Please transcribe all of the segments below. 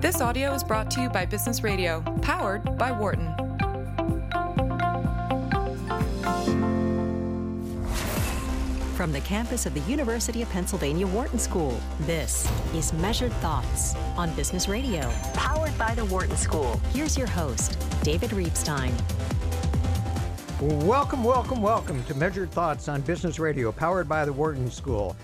This audio is brought to you by Business Radio, powered by Wharton. From the campus of the University of Pennsylvania Wharton School, this is Measured Thoughts on Business Radio, powered by the Wharton School. Here's your host, David Reibstein. Welcome, welcome, welcome to Measured Thoughts on Business Radio, powered by the Wharton School.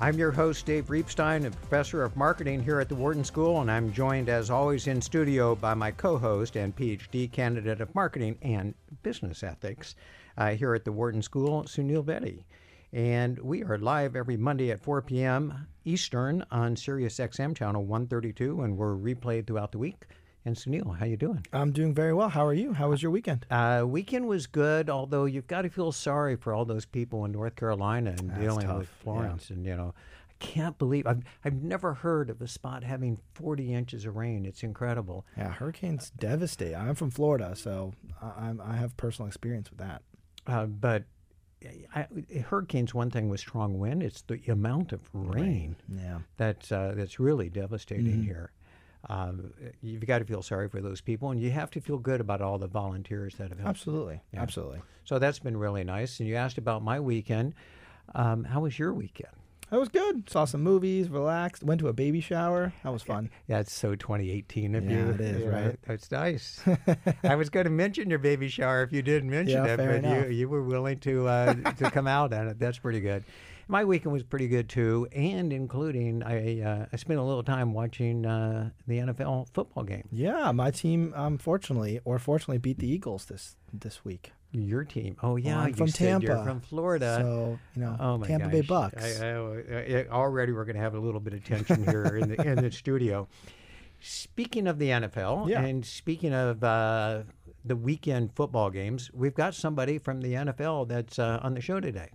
I'm your host, Dave Reibstein, a professor of marketing here at the Wharton School, and I'm joined, as always, in studio by my co host and PhD candidate of marketing and business ethics uh, here at the Wharton School, Sunil Bedi. And we are live every Monday at 4 p.m. Eastern on Sirius XM channel 132, and we're replayed throughout the week. And Sunil, how you doing? I'm doing very well. How are you? How was your weekend? Uh, weekend was good, although you've got to feel sorry for all those people in North Carolina and That's dealing tough, with Florence. yeah. And you know, I can't believe I've I've never heard of a spot having 40 inches of rain. It's incredible. Yeah, hurricanes devastate. I'm from Florida, so I, I'm, I have personal experience with that. Uh, but I, hurricanes, one thing with strong wind, it's the amount of rain, Yeah. that's uh, that's really devastating Mm-hmm. here. Um, you've got to feel sorry for those people, and you have to feel good about all the volunteers that have helped. Absolutely. Absolutely. So that's been really nice. And you asked about my weekend. Um, how was your weekend? That was good. Saw some movies, relaxed, went to a baby shower. That was fun. Yeah, it's so 2018 of Yeah, you. it is, You right? That's nice. I was going to mention your baby shower if you didn't mention Yeah, it, but you, enough. you were willing to uh, to come out on it. That's pretty good. My weekend was pretty good too, and including I uh, I spent a little time watching uh, the NFL football game. Yeah, my team, unfortunately, or fortunately, beat the Eagles this this week. Your team. Oh yeah, I'm you from Tampa, from Florida. So you know, Oh Tampa Bay. Bucks. I, I, I, already we're going to have a little bit of tension here in the in the studio. Speaking of the NFL Yeah. and speaking of uh, the weekend football games, we've got somebody from the NFL that's uh, on the show today.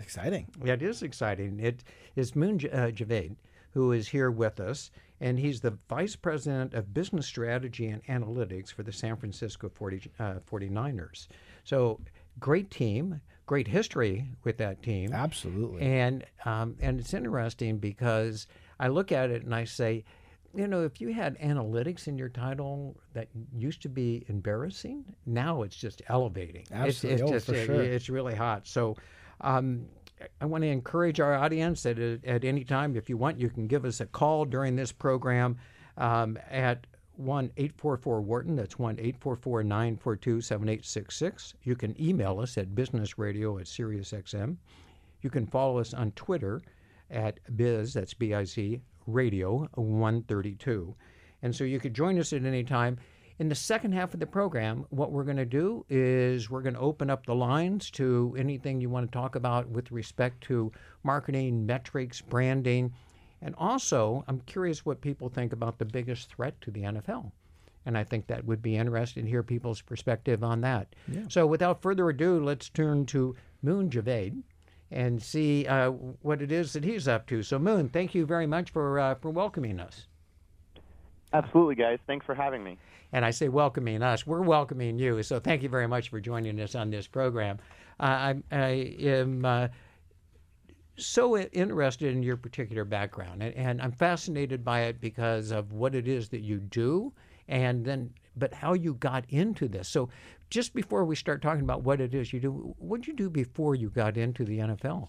Exciting. Yeah, it is exciting. It is Moon J- uh, Javaid, who is here with us, and he's the Vice President of Business Strategy and Analytics for the San Francisco 40, uh, 49ers. So, great team, great history with that team. Absolutely. And um, and it's interesting because I look at it and I say, you know, if you had analytics in your title that used to be embarrassing, now it's just elevating. It's- Absolutely. It's, Oh, just for it- sure. it's really hot. So. Um, I want to encourage our audience that at, at any time, if you want, you can give us a call during this program um, at 1 844 Wharton. That's 1 844 942 7866. You can email us at businessradio at SiriusXM. You can follow us on Twitter at biz, that's B I Z, radio 132. And so you could join us at any time. In the second half of the program, what we're going to do is we're going to open up the lines to anything you want to talk about with respect to marketing, metrics, branding. And also, I'm curious what people think about the biggest threat to the NFL. And I think that would be interesting to hear people's perspective on that. So, without further ado, let's turn to Moon Javaid and see uh, what it is that he's up to. So, Moon, thank you very much for uh, for welcoming us. Absolutely, guys. Thanks for having me. And I say welcoming us. We're welcoming you. So, thank you very much for joining us on this program. Uh, I, I am. Uh, so interested in your particular background, and, and I'm fascinated by it because of what it is that you do, and then but how you got into this. So, just before we start talking about what it is you do, what did you do before you got into the NFL?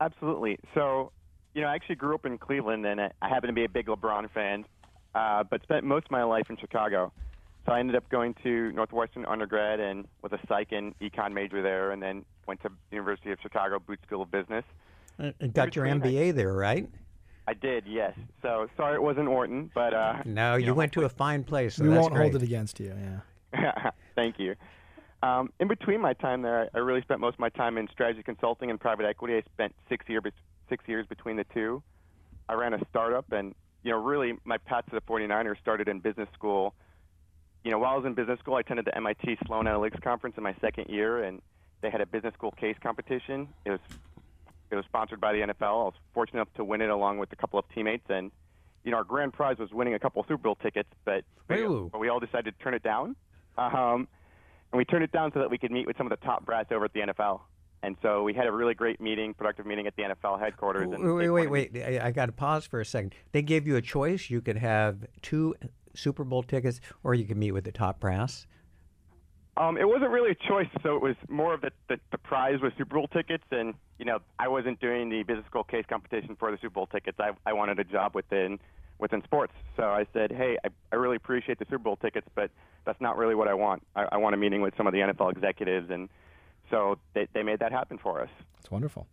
Absolutely. So, you know, I actually grew up in Cleveland, and I I happen to be a big LeBron fan, uh, but spent most of my life in Chicago. So I ended up going to Northwestern undergrad and with a psych and econ major there, and then went to University of Chicago Booth School of Business. Uh, got your between, I- MBA there, right? I did, yes. So sorry it wasn't Wharton, but uh, No, you, know, went to a fine place. So we won't hold it against you. Yeah. Thank you. Um, in between my time there, I really spent most of my time in strategy consulting and private equity. I spent six year six years between the two. I ran a startup, and you know, really, my path to the 49ers started in business school. You know, while I was in business school, I attended the MIT Sloan Analytics conference in my second year, and they had a business school case competition. It was it was sponsored by the NFL. I was fortunate enough to win it along with a couple of teammates, and you know, our grand prize was winning a couple of Super Bowl tickets, but we, but we all decided to turn it down. Um, and we turned it down so that we could meet with some of the top brass over at the NFL. And so we had a really great meeting, productive meeting at the NFL headquarters. Wait, wait, wait, wait. I, I got to pause for a second. They gave you a choice. You could have two Super Bowl tickets, or you could meet with the top brass. Um, it wasn't really a choice, so it was more of the, the, the prize was Super Bowl tickets, and you know I wasn't doing the business school case competition for the Super Bowl tickets. I, I wanted a job within within sports, so I said, hey, I, I really appreciate the Super Bowl tickets, but that's not really what I want. I, I want a meeting with some of the NFL executives, and so they, they made that happen for us. That's wonderful.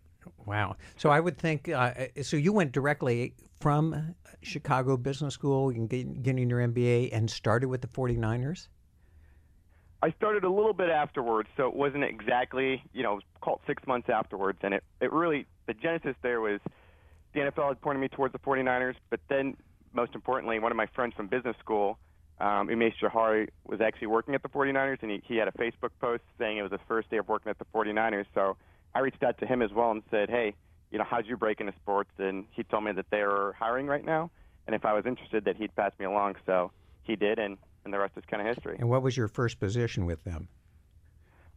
Wow. So I would think. Uh, so you went directly from Chicago Business School, getting your MBA, and started with the 49ers. I started a little bit afterwards, so it wasn't exactly, you know, called six months afterwards. And it, it really, the genesis there was the NFL had pointed me towards the 49ers, but then, most importantly, one of my friends from business school, um, Umesh Johari, was actually working at the 49ers, and he, he had a Facebook post saying it was his first day of working at the 49ers. So I reached out to him as well and said, hey, you know, how'd you break into sports? And he told me that they were hiring right now, and if I was interested, that he'd pass me along. So he did, and and the rest is kind of history. And what was your first position with them?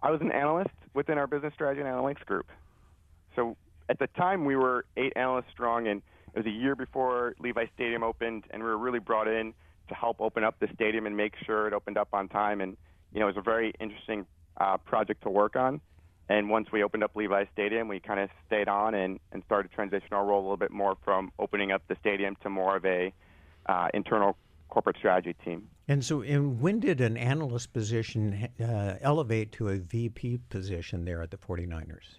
I was an analyst within our business strategy and analytics group. So at the time, we were eight analysts strong, and it was a year before Levi Stadium opened, and we were really brought in to help open up the stadium and make sure it opened up on time. And you know, it was a very interesting uh, project to work on. And once we opened up Levi Stadium, we kind of stayed on and, and started to transition our role a little bit more from opening up the stadium to more of a uh, internal corporate strategy team. And so, and when did an analyst position uh, elevate to a VP position there at the 49ers?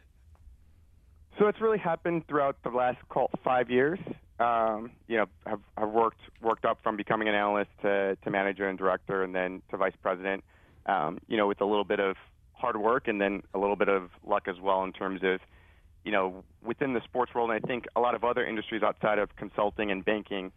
So it's really happened throughout the last five years. Um, you know, I've, I've worked worked up from becoming an analyst to, to manager and director, and then to vice president. Um, you know, with a little bit of hard work and then a little bit of luck as well in terms of, you know, within the sports world. And I think a lot of other industries outside of consulting and banking,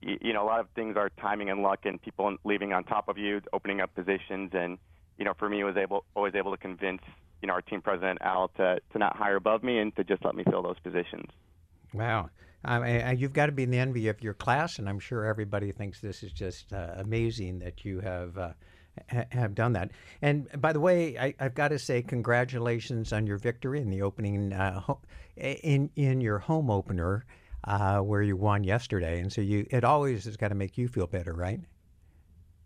you, you know, a lot of things are timing and luck and people leaving on top of you, opening up positions. And, you know, for me, was able, always able to convince, you know, our team president, Al, to, to not hire above me and to just let me fill those positions. Wow. You've got to be the envy of your class, and I'm sure everybody thinks this is just uh, amazing that you have uh, ha- have done that. And by the way, I, have got to say congratulations on your victory in the opening uh, ho- in in your home opener uh, where you won yesterday, and so you it always has got to make you feel better, right?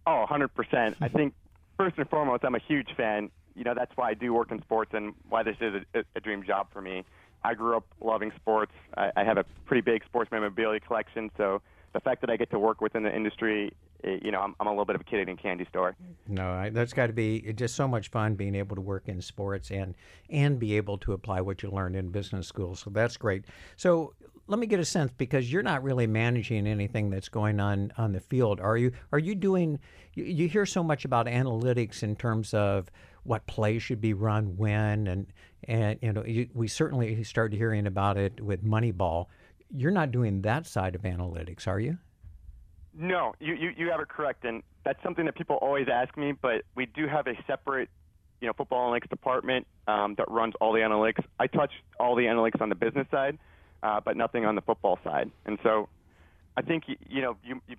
Oh, 100%. I think first and foremost, I'm a huge fan. You know, that's why I do work in sports and why this is a, a dream job for me. I grew up loving sports. I, I have a pretty big sports memorabilia collection, so the fact that I get to work within the industry, eh, you know, I'm, I'm a little bit of a kid in a candy store. No, I, that's got to be just so much fun being able to work in sports and and be able to apply what you learned in business school. So that's great. So let me get a sense because you're not really managing anything that's going on on the field, are you? Are you doing? You, you hear so much about analytics in terms of what play should be run when, and and you know you, we certainly started hearing about it with Moneyball. You're not doing that side of analytics, are you? No, you, you, you have it correct, and that's something that people always ask me. But we do have a separate, you know, football analytics department um, that runs all the analytics. I touch all the analytics on the business side uh, but nothing on the football side. And so I think, you know, you, you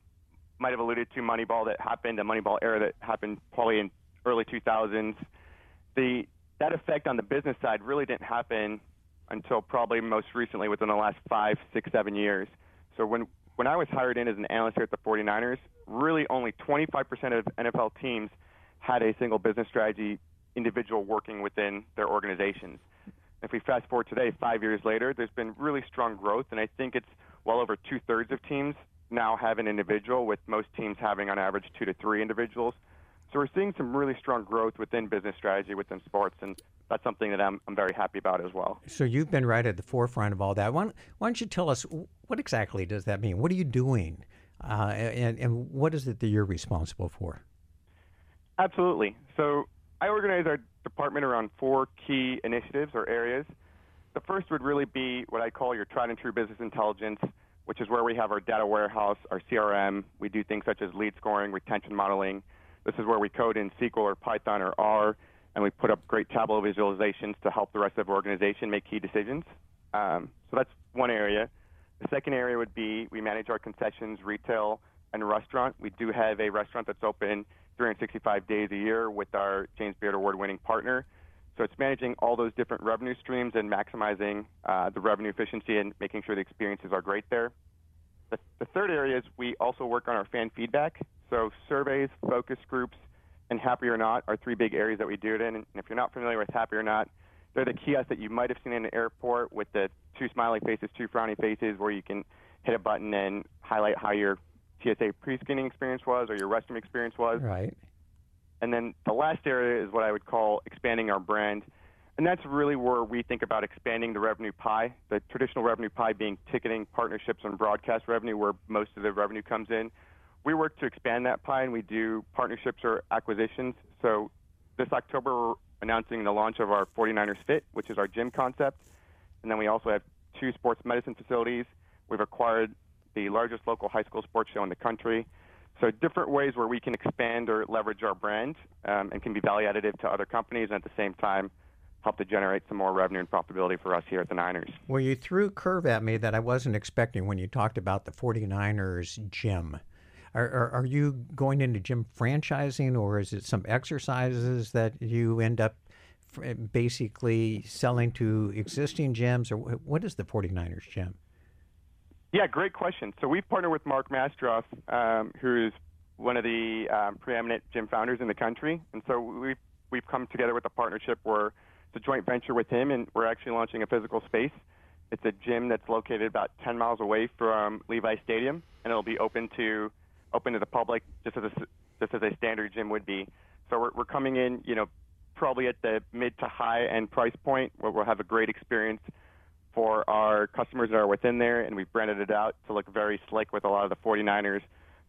might have alluded to Moneyball that happened, a Moneyball era that happened probably in early 2000s. The, that effect on the business side really didn't happen until probably most recently within the last five, six, seven years. So when, when I was hired in as an analyst here at the 49ers, really only 25% of NFL teams had a single business strategy individual working within their organizations. If we fast forward today, five years later, there's been really strong growth, and I think it's well over two thirds of teams now have an individual, with most teams having on average two to three individuals. So we're seeing some really strong growth within business strategy within sports, and that's something that I'm, I'm very happy about as well. So you've been right at the forefront of all that. Why, why don't you tell us what exactly does that mean? What are you doing, uh, and, and what is it that you're responsible for? Absolutely. So I organize our department around four key initiatives or areas. The first would really be what I call your tried and true business intelligence, which is where we have our data warehouse, our CRM. We do things such as lead scoring, retention modeling. This is where we code in SQL or Python or R, and we put up great Tableau visualizations to help the rest of the organization make key decisions. Um, so that's one area. The second area would be we manage our concessions, retail, and restaurant. We do have a restaurant that's open 365 days a year with our James Beard Award winning partner. So it's managing all those different revenue streams and maximizing uh, the revenue efficiency and making sure the experiences are great there. The, the third area is we also work on our fan feedback. So surveys, focus groups, and Happy or Not are three big areas that we do it in. And if you're not familiar with Happy or Not, they're the kiosks that you might have seen in an airport with the two smiley faces, two frowny faces, where you can hit a button and highlight how your TSA pre-screening experience was or your restroom experience was. Right. And then the last area is what I would call expanding our brand. And that's really where we think about expanding the revenue pie, the traditional revenue pie being ticketing, partnerships, and broadcast revenue, where most of the revenue comes in. We work to expand that pie, and we do partnerships or acquisitions. So this October, we're announcing the launch of our 49ers Fit, which is our gym concept. And then we also have two sports medicine facilities. We've acquired the largest local high school sports show in the country. So different ways where we can expand or leverage our brand um, and can be value additive to other companies and at the same time help to generate some more revenue and profitability for us here at the Niners. Well, you threw curve at me that I wasn't expecting when you talked about the 49ers gym. Are, are, are you going into gym franchising or is it some exercises that you end up basically selling to existing gyms or what is the 49ers gym? Yeah, great question. So we've partnered with Mark Mastrov, um, who's one of the um, preeminent gym founders in the country, and so we've we've come together with a partnership where it's a joint venture with him, and we're actually launching a physical space. It's a gym that's located about 10 miles away from Levi Stadium, and it'll be open to open to the public just as a, just as a standard gym would be. So we're, we're coming in, you know, probably at the mid to high end price point where we'll have a great experience for our customers that are within there, and we've branded it out to look very slick with a lot of the 49ers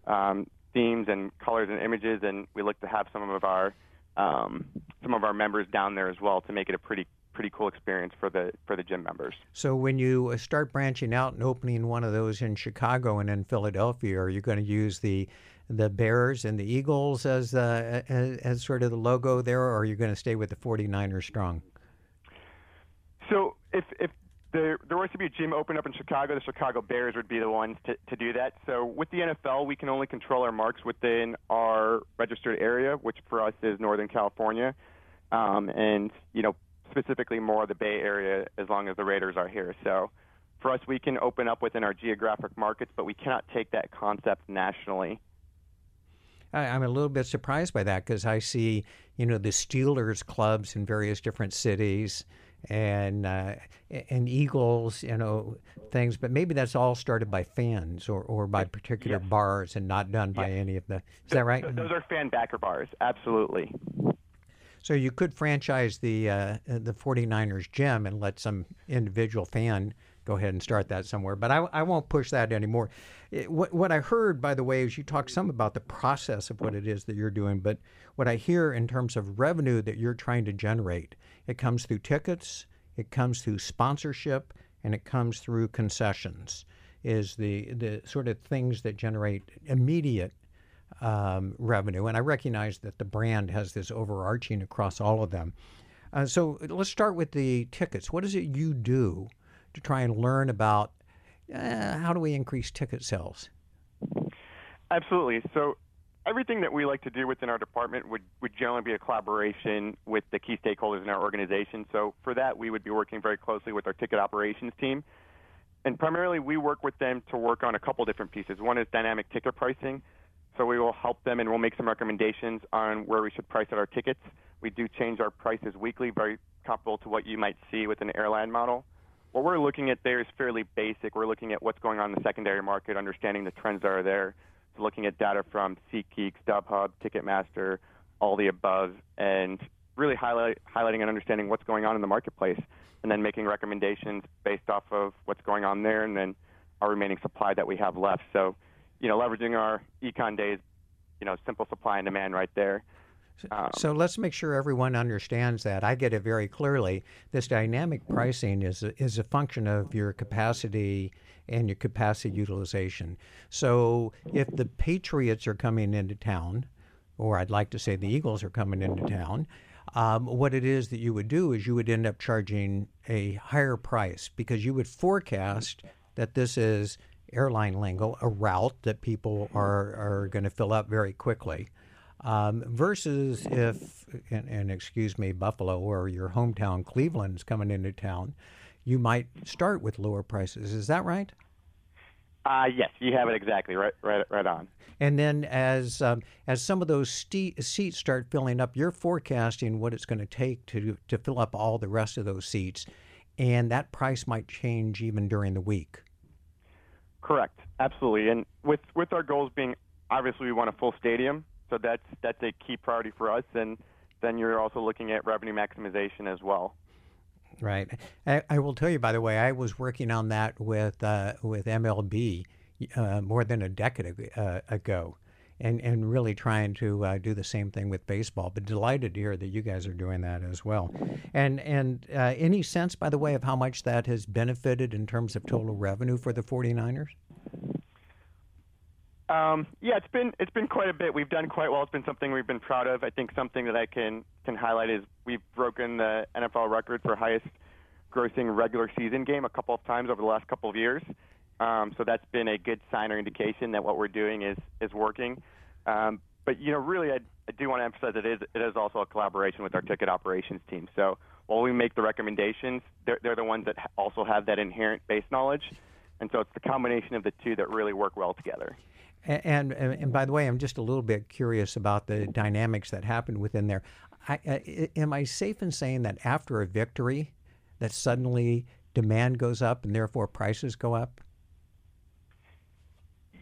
um, themes and colors and images, and we look to have some of our um, some of our members down there as well to make it a pretty pretty cool experience for the for the gym members. So when you uh, start branching out and opening one of those in Chicago and in Philadelphia, are you going to use the the Bears and the Eagles as uh, as, as sort of the logo there, or are you going to stay with the 49ers strong? So if if there, there was to be a gym open up in Chicago. The Chicago Bears would be the ones to, to do that. So with the NFL, we can only control our marks within our registered area, which for us is Northern California, um, and you know specifically more the Bay Area, as long as the Raiders are here. So for us, we can open up within our geographic markets, but we cannot take that concept nationally. I'm a little bit surprised by that because I see, you know, the Steelers clubs in various different cities and uh, and Eagles, you know, things. But maybe that's all started by fans or, or by particular yes. bars and not done by yes. any of the. Is that right? Those are fan backer bars, absolutely. So you could franchise the uh, the 49ers gym and let some individual fan go ahead and start that somewhere. But I, I won't push that anymore. It, what, what I heard, by the way, is you talk some about the process of what it is that you're doing. But what I hear in terms of revenue that you're trying to generate it comes through tickets, it comes through sponsorship, and it comes through concessions. Is the the sort of things that generate immediate um, revenue, and I recognize that the brand has this overarching across all of them. Uh, so let's start with the tickets. What is it you do to try and learn about uh, how do we increase ticket sales? Absolutely. So everything that we like to do within our department would, would generally be a collaboration with the key stakeholders in our organization. So for that, we would be working very closely with our ticket operations team. And primarily, we work with them to work on a couple different pieces. One is dynamic ticket pricing. So we will help them and we'll make some recommendations on where we should price out our tickets. We do change our prices weekly, very comparable to what you might see with an airline model. What we're looking at there is fairly basic. We're looking at what's going on in the secondary market, understanding the trends that are there, looking at data from SeatGeek, StubHub, Ticketmaster, all the above, and really highlight, highlighting and understanding what's going on in the marketplace, and then making recommendations based off of what's going on there, and then our remaining supply that we have left. So, you know, leveraging our econ days, you know, simple supply and demand right there. Um, so let's make sure everyone understands that. I get it very clearly. This dynamic pricing is a, is a function of your capacity and your capacity utilization. So if the Patriots are coming into town, or I'd like to say the Eagles are coming into town, um, what it is that you would do is you would end up charging a higher price because you would forecast that this is airline lingo, a route that people are, are going to fill up very quickly. Um, versus if, and, and, excuse me, Buffalo or your hometown Cleveland is coming into town, you might start with lower prices. Is that right? Uh, yes, you have it exactly right, right, right on. And then as um, as some of those ste- seats start filling up, you're forecasting what it's going to take to to fill up all the rest of those seats, and that price might change even during the week. Correct, absolutely. And with with our goals being obviously we want a full stadium, so that's that's a key priority for us. And then you're also looking at revenue maximization as well. Right. I, I will tell you, by the way, I was working on that with uh, with MLB uh, more than a decade uh, ago, and and really trying to uh, do the same thing with baseball. But delighted to hear that you guys are doing that as well. And and uh, any sense, by the way, of how much that has benefited in terms of total revenue for the 49ers? Um, yeah, it's been it's been quite a bit. We've done quite well. It's been something we've been proud of. I think something that I can can highlight is we've broken the NFL record for highest grossing regular season game a couple of times over the last couple of years. Um, so that's been a good sign or indication that what we're doing is is working. Um, but you know, really, I, I do want to emphasize that it is it is also a collaboration with our ticket operations team. So while we make the recommendations, they're they're the ones that also have that inherent base knowledge, and so it's the combination of the two that really work well together. And, and, and by the way, I'm just a little bit curious about the dynamics that happen within there. I, I, am I safe in saying that after a victory, that suddenly demand goes up and therefore prices go up?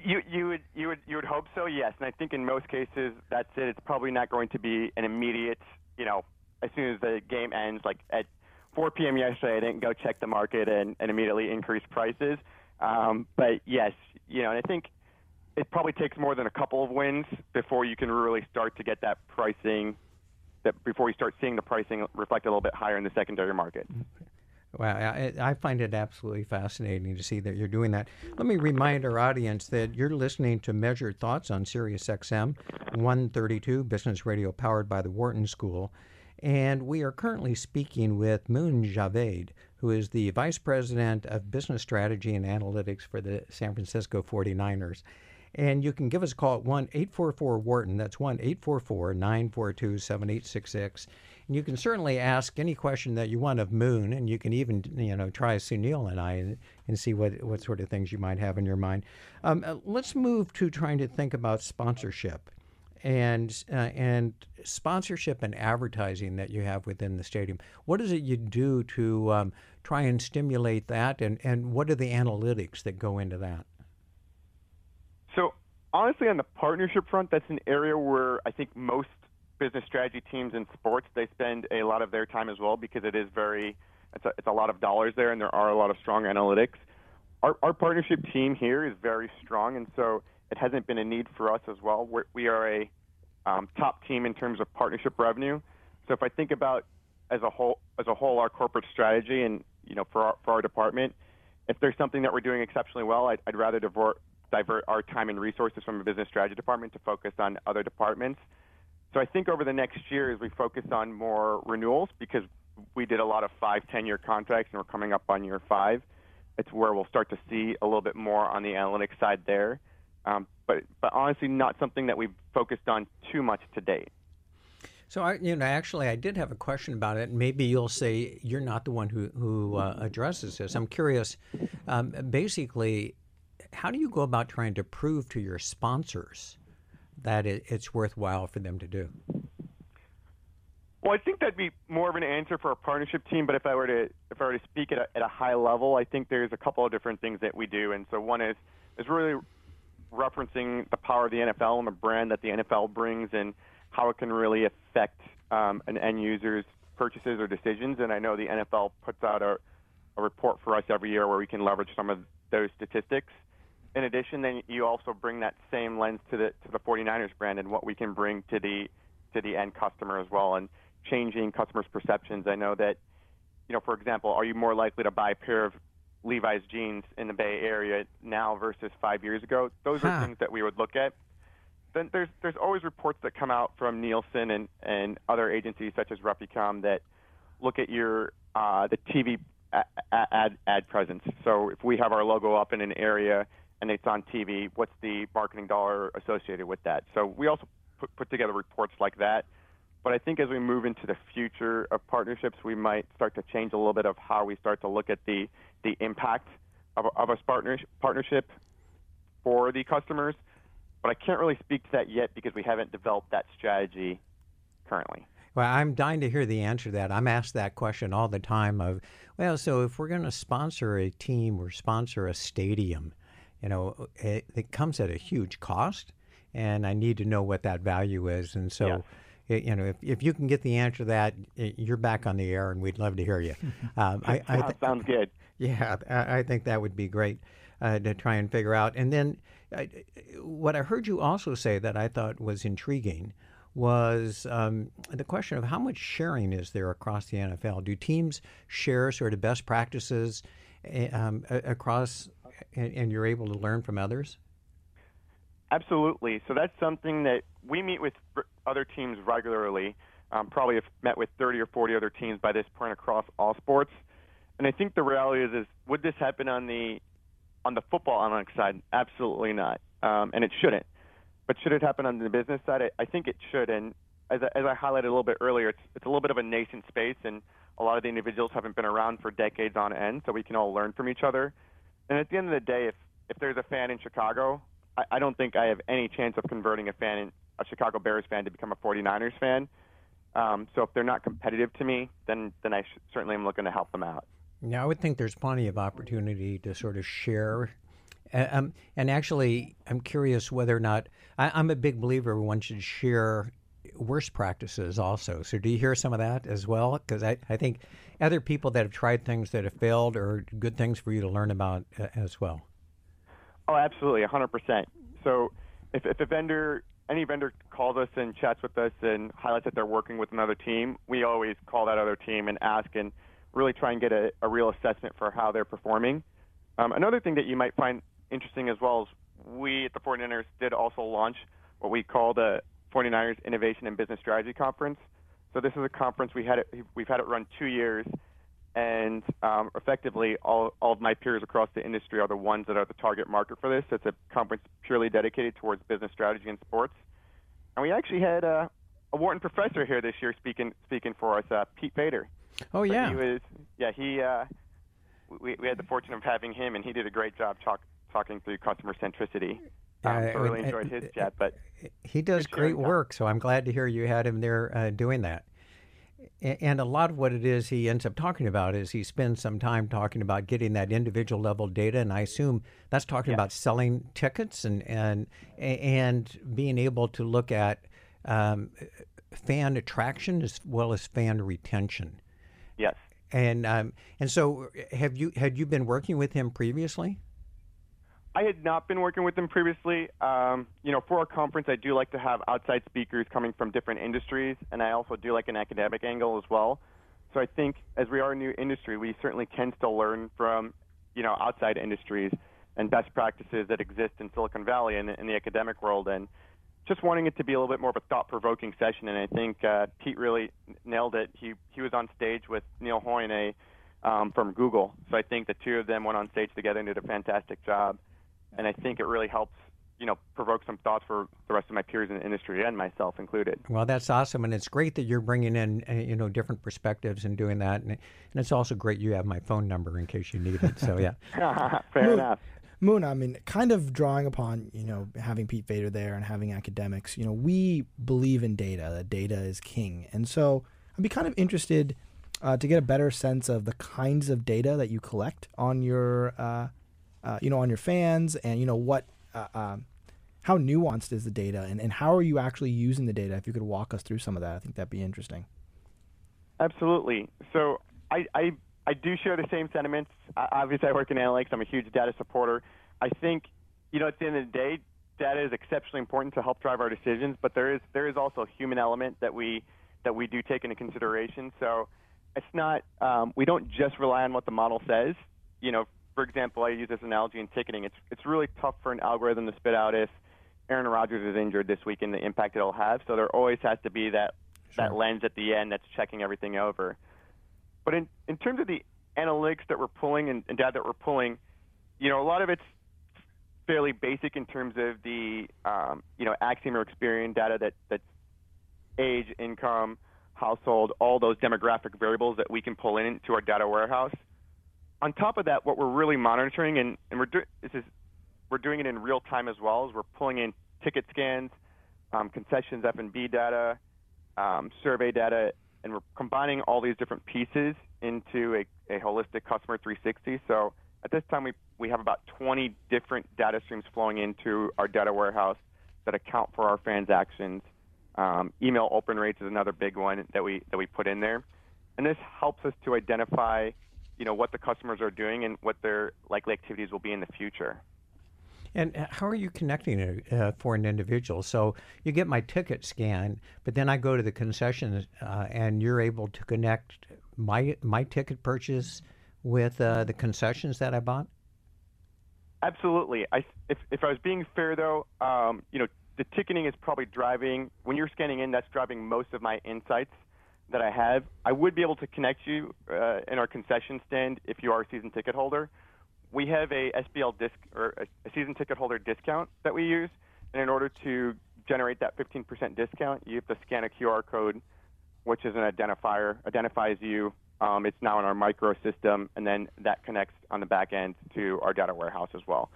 You you would you would you would hope so, yes. And I think in most cases that's it. It's probably not going to be an immediate, you know, as soon as the game ends, like at 4 p.m. yesterday, I didn't go check the market and, and immediately increase prices. Um, but yes, you know, and I think it probably takes more than a couple of wins before you can really start to get that pricing that before you start seeing the pricing reflect a little bit higher in the secondary market. Well, I, I, find it absolutely fascinating to see that you're doing that. Let me remind our audience that you're listening to Measured Thoughts on Sirius XM 132, business radio powered by the Wharton School. And we are currently speaking with Moon Javaid, who is the Vice President of Business Strategy and Analytics for the San Francisco 49ers. And you can give us a call at 1 844 Wharton. That's 1 844 942 7866. And you can certainly ask any question that you want of Moon, and you can even you know try Sunil and I and, see what, what sort of things you might have in your mind. Um, uh, let's move to trying to think about sponsorship and uh, and sponsorship and advertising that you have within the stadium. What is it you do to um, try and stimulate that, and, and what are the analytics that go into that? So honestly, on the partnership front, that's an area where I think most business strategy teams in sports they spend a lot of their time as well because it is very it's a, it's a lot of dollars there and there are a lot of strong analytics. Our, our partnership team here is very strong, and so it hasn't been a need for us as well. We're, we are a um, top team in terms of partnership revenue. So if I think about as a whole as a whole our corporate strategy and you know for our, for our department, if there's something that we're doing exceptionally well, I'd, I'd rather divert divert our time and resources from a business strategy department to focus on other departments. So I think over the next year, as we focus on more renewals, because we did a lot of five, ten year contracts and we're coming up on year five, it's where we'll start to see a little bit more on the analytics side there. Um, but, but honestly, not something that we've focused on too much to date. So, I, you know, actually, I did have a question about it. Maybe you'll say you're not the one who who uh, addresses this. I'm curious. Um, basically, how do you go about trying to prove to your sponsors that it, it's worthwhile for them to do? Well, I think that'd be more of an answer for a partnership team. But if I were to if I were to speak at a, at a high level, I think there's a couple of different things that we do. And so one is is really referencing the power of the NFL and the brand that the NFL brings, and how it can really affect um, an end user's purchases or decisions. And I know the NFL puts out a, a report for us every year where we can leverage some of those statistics in addition, then you also bring that same lens to the to the 49ers brand and what we can bring to the to the end customer as well, and changing customers' perceptions. I know that, you know, for example, are you more likely to buy a pair of Levi's jeans in the Bay Area now versus five years ago? Those huh. are things that we would look at. Then there's there's always reports that come out from Nielsen and and other agencies such as Repucom that look at your uh, the TV ad ad presence. So if we have our logo up in an area and it's on TV, what's the marketing dollar associated with that? So we also put, put together reports like that. But I think as we move into the future of partnerships, we might start to change a little bit of how we start to look at the the impact of, of a partnership for the customers. But I can't really speak to that yet because we haven't developed that strategy currently. Well, I'm dying to hear the answer to that. I'm asked that question all the time of, well, so if we're going to sponsor a team or sponsor a stadium, you know, it, it, comes at a huge cost, and I need to know what that value is. And so, yeah. it, you know, if, if you can get the answer to that, you're back on the air, and we'd love to hear you. Um, I, I th- sounds good. Yeah, I, I think that would be great uh, to try and figure out. And then, uh, what I heard you also say that I thought was intriguing was um, the question of how much sharing is there across the NFL? Do teams share sort of best practices eh, um, across, and, and, you're able to learn from others? Absolutely. So that's something that we meet with other teams regularly. Um, probably have met with 30 or 40 other teams by this point across all sports. And I think the reality is, is would this happen on the on the football analytics side? Absolutely not, um, and it shouldn't. But should it happen on the business side? I, I think it should. And as I, as I highlighted a little bit earlier, it's, it's a little bit of a nascent space, and a lot of the individuals haven't been around for decades on end, so we can all learn from each other. And at the end of the day, if, if there's a fan in Chicago, I, I don't think I have any chance of converting a fan, in, a Chicago Bears fan, to become a 49ers fan. Um, so if they're not competitive to me, then then I sh- certainly am looking to help them out. Yeah, I would think there's plenty of opportunity to sort of share um, and actually, I'm curious whether or not I, am a big believer one should share worst practices also. So, do you hear some of that as well? Because I, I think other people that have tried things that have failed are good things for you to learn about uh, as well. Oh, absolutely, 100%. So, if, if a vendor, any vendor calls us and chats with us and highlights that they're working with another team, we always call that other team and ask and really try and get a, a real assessment for how they're performing. Um, another thing that you might find interesting as well is we at the 49ers did also launch what we called the 49ers Innovation and Business Strategy Conference. So this is a conference we had it, we've had it run two years, and um, effectively all, all of my peers across the industry are the ones that are the target market for this. It's a conference purely dedicated towards business strategy and sports. And we actually had a, a Wharton professor here this year speaking speaking for us, uh, Pete Fader. Oh yeah, so he was yeah he. Uh, we, we had the fortune of having him, and he did a great job talk, talking through customer centricity. Um, I really enjoyed his chat, but he does great work. So I'm glad to hear you had him there uh, doing that. And a lot of what it is he ends up talking about is he spends some time talking about getting that individual level data, and I assume that's talking yeah. about selling tickets and and and being able to look at um, fan attraction as well as fan retention. Yes. And um, and so have you had you been working with him previously? I had not been working with them previously. Um, you know, for a conference, I do like to have outside speakers coming from different industries, and I also do like an academic angle as well. So I think as we are a new industry, we certainly can still learn from, you know, outside industries and best practices that exist in Silicon Valley and in the academic world. And just wanting it to be a little bit more of a thought-provoking session. And I think uh, Pete really nailed it. He he was on stage with Neil Hoyne um, from Google. So I think the two of them went on stage together and did a fantastic job and I think it really helps you know provoke some thoughts for the rest of my peers in the industry and myself included. Well, that's awesome, and it's great that you're bringing in uh, you know different perspectives and doing that, and, and it's also great you have my phone number in case you need it. So yeah, fair Moon, enough. Moon, I mean, kind of drawing upon you know having Pete Fader there and having academics. You know, we believe in data. That data is king, and so I'd be kind of interested. Uh, to get a better sense of the kinds of data that you collect on your uh, uh, you know, on your fans and, you know, what, uh, um, how nuanced is the data and, and how are you actually using the data? If you could walk us through some of that, I think that'd be interesting. Absolutely. So I, I, I do share the same sentiments. obviously, I work in analytics. I'm a huge data supporter. I think, you know, at the end of the day, data is exceptionally important to help drive our decisions, but there is there is also a human element that we that we do take into consideration. So it's not um, we don't just rely on what the model says. You know, for example, I use this analogy in ticketing. It's it's really tough for an algorithm to spit out if Aaron Rodgers is injured this week and the impact it'll have. So there always has to be that sure. that lens at the end that's checking everything over. But in in terms of the analytics that we're pulling and, and data that we're pulling, you know, a lot of it's fairly basic in terms of the um, you know Acxiom or Experian data that that's age, income, household, all those demographic variables that we can pull into our data warehouse. On top of that, what we're really monitoring, and, and we're, do, this is, we're doing it in real time as well, is we're pulling in ticket scans, um, concessions F&B data, um, survey data, and we're combining all these different pieces into a, a holistic customer 360. So at this time, we, we have about 20 different data streams flowing into our data warehouse that account for our transactions. Um, email open rates is another big one that we that we put in there, and this helps us to identify, you know, what the customers are doing and what their likely activities will be in the future. And how are you connecting it uh, for an individual? So you get my ticket scan, but then I go to the concessions, uh, and you're able to connect my my ticket purchase with uh, the concessions that I bought. Absolutely. I, if if I was being fair though, um, you know, the ticketing is probably driving when you're scanning in. That's driving most of my insights that I have. I would be able to connect you uh, in our concession stand if you are a season ticket holder. We have a SBL disc or a season ticket holder discount that we use, and in order to generate that 15% discount, you have to scan a QR code, which is an identifier, identifies you. Um, it's now in our micro system, and then that connects on the back end to our data warehouse as well.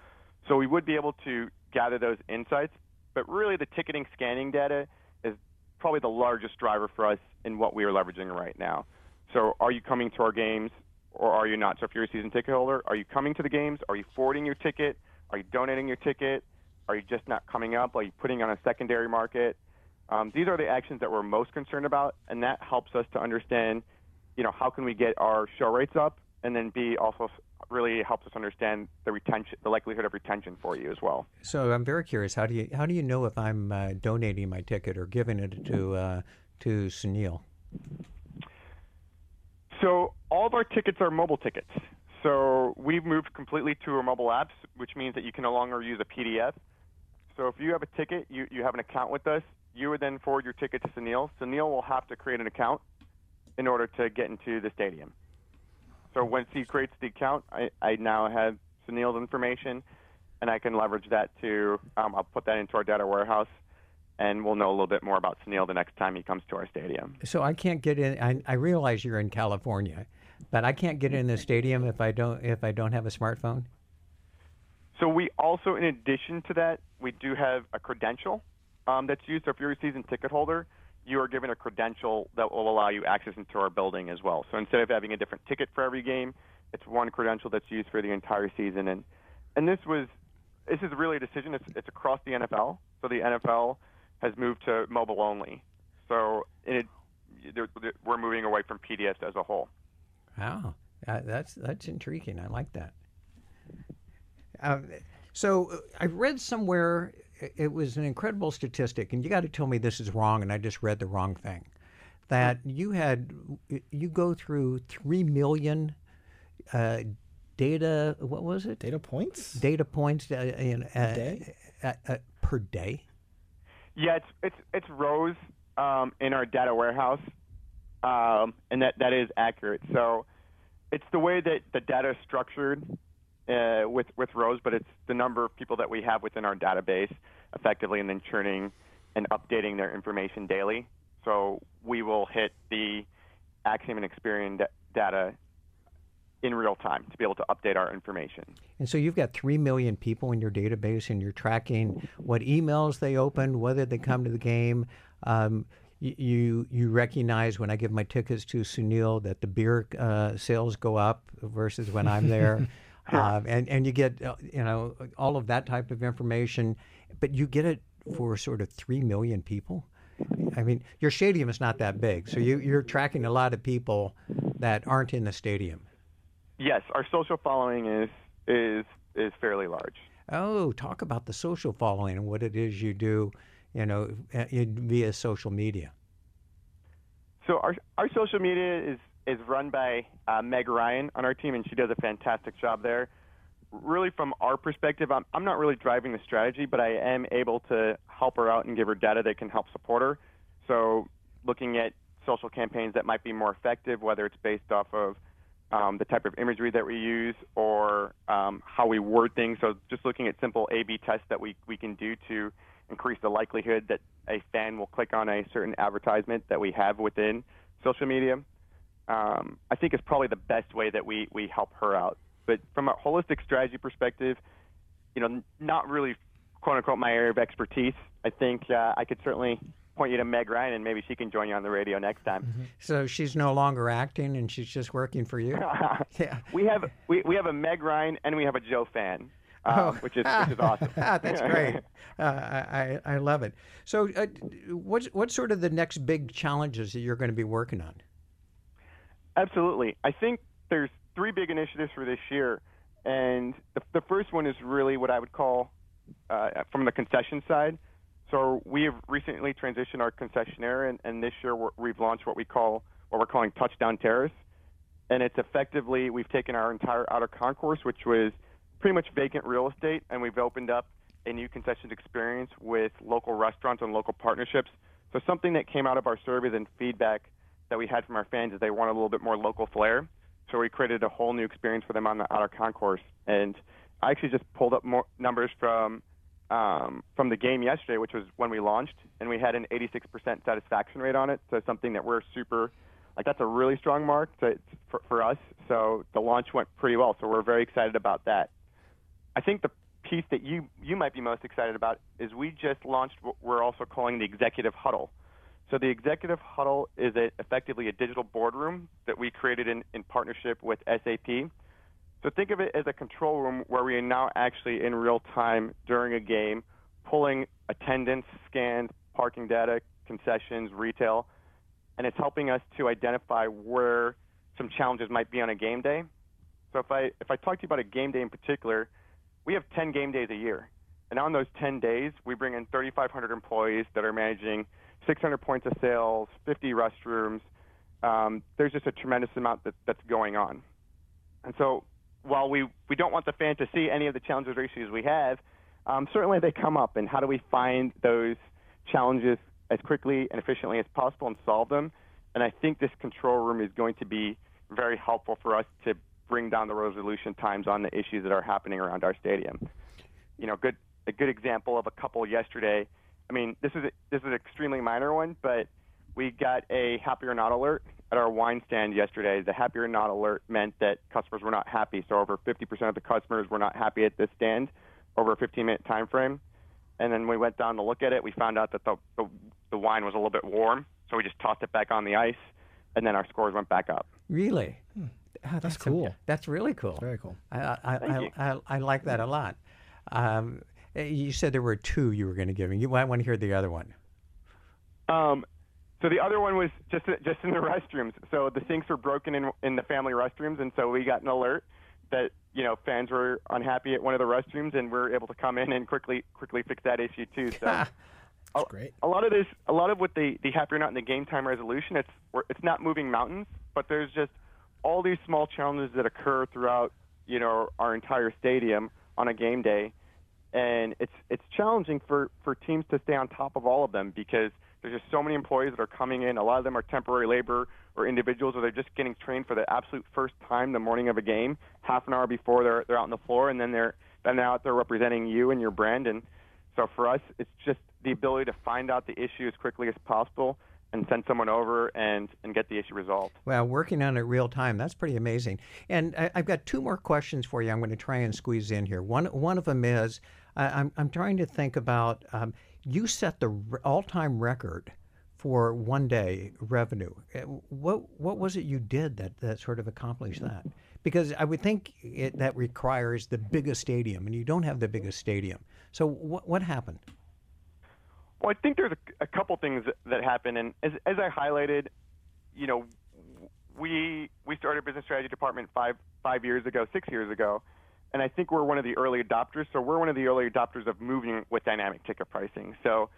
So we would be able to gather those insights but really, the ticketing scanning data is probably the largest driver for us in what we are leveraging right now. So, are you coming to our games or are you not? So, if you're a season ticket holder, are you coming to the games? Are you forwarding your ticket? Are you donating your ticket? Are you just not coming up? Are you putting on a secondary market? Um, these are the actions that we're most concerned about, and that helps us to understand, you know, how can we get our show rates up, and then B also really helps us understand the retention, the likelihood of retention for you as well. So I'm very curious. How do you how do you know if I'm uh, donating my ticket or giving it to uh, to Sunil? So all of our tickets are mobile tickets. So we've moved completely to our mobile apps, which means that you can no longer use a PDF. So if you have a ticket, you, you have an account with us, you would then forward your ticket to Sunil. Sunil will have to create an account in order to get into the stadium. So once he creates the account, I, I now have Sunil's information, and I can leverage that to, um, I'll put that into our data warehouse, and we'll know a little bit more about Sunil the next time he comes to our stadium. So I can't get in. I, I realize you're in California, but I can't get in the stadium if I don't if I don't have a smartphone. So we also, in addition to that, we do have a credential um, that's used. So if you're a season ticket holder, you are given a credential that will allow you access into our building as well. So instead of having a different ticket for every game, it's one credential that's used for the entire season. And and this was this is really a decision. It's it's across the NFL. So the NFL has moved to mobile only. So it, we're moving away from PDFs as a whole. Wow, that's that's intriguing. I like that. Um, so uh, I read somewhere it was an incredible statistic, and you got to tell me this is wrong, and I just read the wrong thing. That you had you go through three million uh, data. What was it? Data points. Data points uh, in, uh, day? Uh, uh, per day. Yeah, it's it's it's rows um, in our data warehouse, um, and that that is accurate. So it's the way that the data is structured uh, with with rows, but it's the number of people that we have within our database effectively, and then churning and updating their information daily. So we will hit the Acxiom and Experian data in real time to be able to update our information. And so you've got 3 million people in your database and you're tracking what emails they open, whether they come to the game. Um, you you recognize when I give my tickets to Sunil that the beer uh, sales go up versus when I'm there. uh, and and you get uh, you know all of that type of information, but you get it for sort of three million people. I mean, your stadium is not that big, so you, you're tracking a lot of people that aren't in the stadium. Yes, our social following is is is fairly large. Oh, talk about the social following and what it is you do, you know, uh, via social media. So our our social media is is run by uh, Meg Ryan on our team, and she does a fantastic job there. Really, from our perspective, I'm, I'm not really driving the strategy, but I am able to help her out and give her data that can help support her. So, looking at social campaigns that might be more effective, whether it's based off of um, the type of imagery that we use, or um, how we word things. So just looking at simple A/B tests that we we can do to increase the likelihood that a fan will click on a certain advertisement that we have within social media. Um, I think is probably the best way that we we help her out. But from a holistic strategy perspective, you know, not really quote unquote my area of expertise. I think uh, I could certainly point you to Meg Ryan, and maybe she can join you on the radio next time. Mm-hmm. So she's no longer acting, and she's just working for you. yeah. We have we, we have a Meg Ryan and we have a Joe fan. Uh, oh. which is which is awesome. That's great. Uh, I I love it. So, uh, what's what's sort of the next big challenges that you're going to be working on? Absolutely. I think there's three big initiatives for this year, and the, the first one is really what I would call uh, from the concession side. So we have recently transitioned our concessionaire, and, and this year we have launched what we call what we're calling Touchdown Terrace, and it's effectively we've taken our entire outer concourse, which was pretty much vacant real estate, and we've opened up a new concessions experience with local restaurants and local partnerships. So something that came out of our surveys and feedback that we had from our fans is they want a little bit more local flair. So we created a whole new experience for them on the outer concourse, and I actually just pulled up more numbers from um, from the game yesterday, which was when we launched, and we had an 86% satisfaction rate on it. So something that we're super, like that's a really strong mark to, for, for us. So the launch went pretty well. So we're very excited about that. I think the piece that you you might be most excited about is we just launched what we're also calling the executive huddle. So the executive huddle is a, effectively a digital boardroom that we created in, in partnership with SAP. So think of it as a control room where we are now actually in real time during a game pulling attendance, scanned parking data, concessions, retail, and it's helping us to identify where some challenges might be on a game day. So if I if I talk to you about a game day in particular, we have 10 game days a year. And on those 10 days, we bring in 3,500 employees that are managing 600 points of sales, 50 restrooms. Um, there's just a tremendous amount that, that's going on. And so while we, we don't want the fan to see any of the challenges or issues we have, um, certainly they come up. And how do we find those challenges as quickly and efficiently as possible and solve them? And I think this control room is going to be very helpful for us to bring down the resolution times on the issues that are happening around our stadium. You know, good a good example of a couple yesterday. I mean, this is a, this is an extremely minor one, but we got a happy or not alert at our wine stand yesterday. The happier or not alert meant that customers were not happy. So over 50% of the customers were not happy at this stand over a 15 minute time frame. And then we went down to look at it. We found out that the, the, the wine was a little bit warm. So we just tossed it back on the ice, and then our scores went back up. Really? Hmm. Oh, that's, that's, cool. A, that's really cool. That's very cool. I, I, I, I, I like that a lot. Um, you said there were two you were going to give me. You might want to hear the other one. Um, so the other one was just just in the restrooms. So the sinks were broken in in the family restrooms, and so we got an alert that you know fans were unhappy at one of the restrooms, and we're able to come in and quickly quickly fix that issue too. So. That's great. A, a lot of this, a lot of what the the happy or not in the game time resolution, it's it's not moving mountains, but there's just all these small challenges that occur throughout you know our entire stadium on a game day, and it's it's challenging for for teams to stay on top of all of them because there's just so many employees that are coming in. A lot of them are temporary labor or individuals, or they're just getting trained for the absolute first time the morning of a game, half an hour before they're they're out on the floor, and then they're then they're out there representing you and your brand. And so for us, it's just the ability to find out the issue as quickly as possible and send someone over and, and get the issue resolved. Well, working on it real time, that's pretty amazing. And I, have got two more questions for you I'm going to try and squeeze in here. One, one of them is I'm, I'm trying to think about um, you set the all time record for one day revenue. Uh, what what was it you did that, that sort of accomplished that? Because I would think it, that requires the biggest stadium, and you don't have the biggest stadium. So what what happened? Well, I think there's a, a couple things that, that happen, and as, as I highlighted, you know, we we started business strategy department five five years ago, six years ago, and I think we're one of the early adopters. So we're one of the early adopters of moving with dynamic ticket pricing. So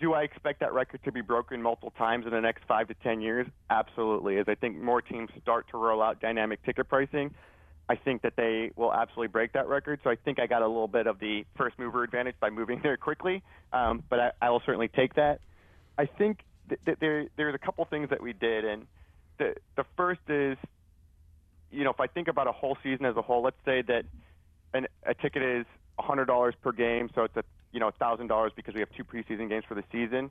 do I expect that record to be broken multiple times in the next five to ten years? Absolutely. As I think more teams start to roll out dynamic ticket pricing, I think that they will absolutely break that record. So I think I got a little bit of the first mover advantage by moving there quickly, um, but I, I will certainly take that. I think that there there's a couple things that we did, and the the first is you know, if I think about a whole season as a whole, let's say that an, a ticket is $100 per game, so it's a you know $1,000 because we have two preseason games for the season.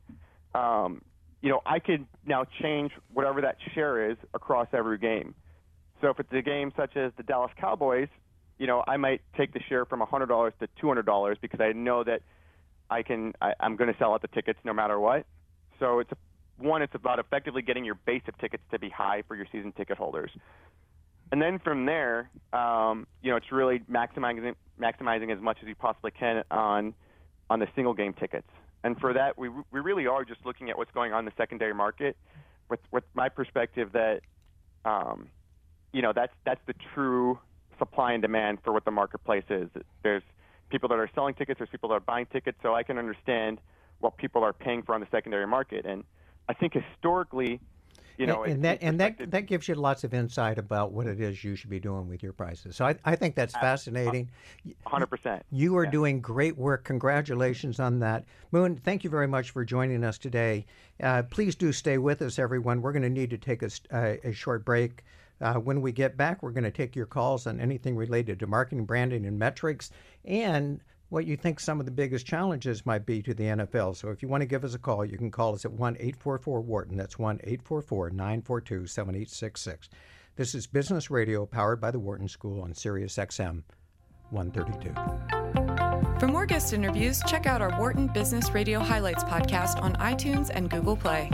Um, you know, I could now change whatever that share is across every game. So if it's a game such as the Dallas Cowboys, you know, I might take the share from $100 to $200 because I know that I can I, I'm going to sell out the tickets no matter what. So it's a, one, it's about effectively getting your base of tickets to be high for your season ticket holders. And then from there, um, you know, it's really maximizing maximizing as much as you possibly can on on the single game tickets. And for that, we we really are just looking at what's going on in the secondary market, with with my perspective that, um, you know, that's that's the true supply and demand for what the marketplace is. There's people that are selling tickets, there's people that are buying tickets, so I can understand what people are paying for on the secondary market. And I think historically, you know, and, and that and that that gives you lots of insight about what it is you should be doing with your prices. So I, I think that's fascinating. Hundred percent. You are yeah. doing great work. Congratulations on that, Moon. Thank you very much for joining us today. Uh, please do stay with us, everyone. We're going to need to take a, a, a short break. Uh, when we get back, we're going to take your calls on anything related to marketing, branding, and metrics, and what you think some of the biggest challenges might be to the NFL. So if you want to give us a call, you can call us at 1 844 Wharton. That's 1 844 942 7866. This is Business Radio powered by the Wharton School on Sirius XM 132. For more guest interviews, check out our Wharton Business Radio Highlights podcast on iTunes and Google Play.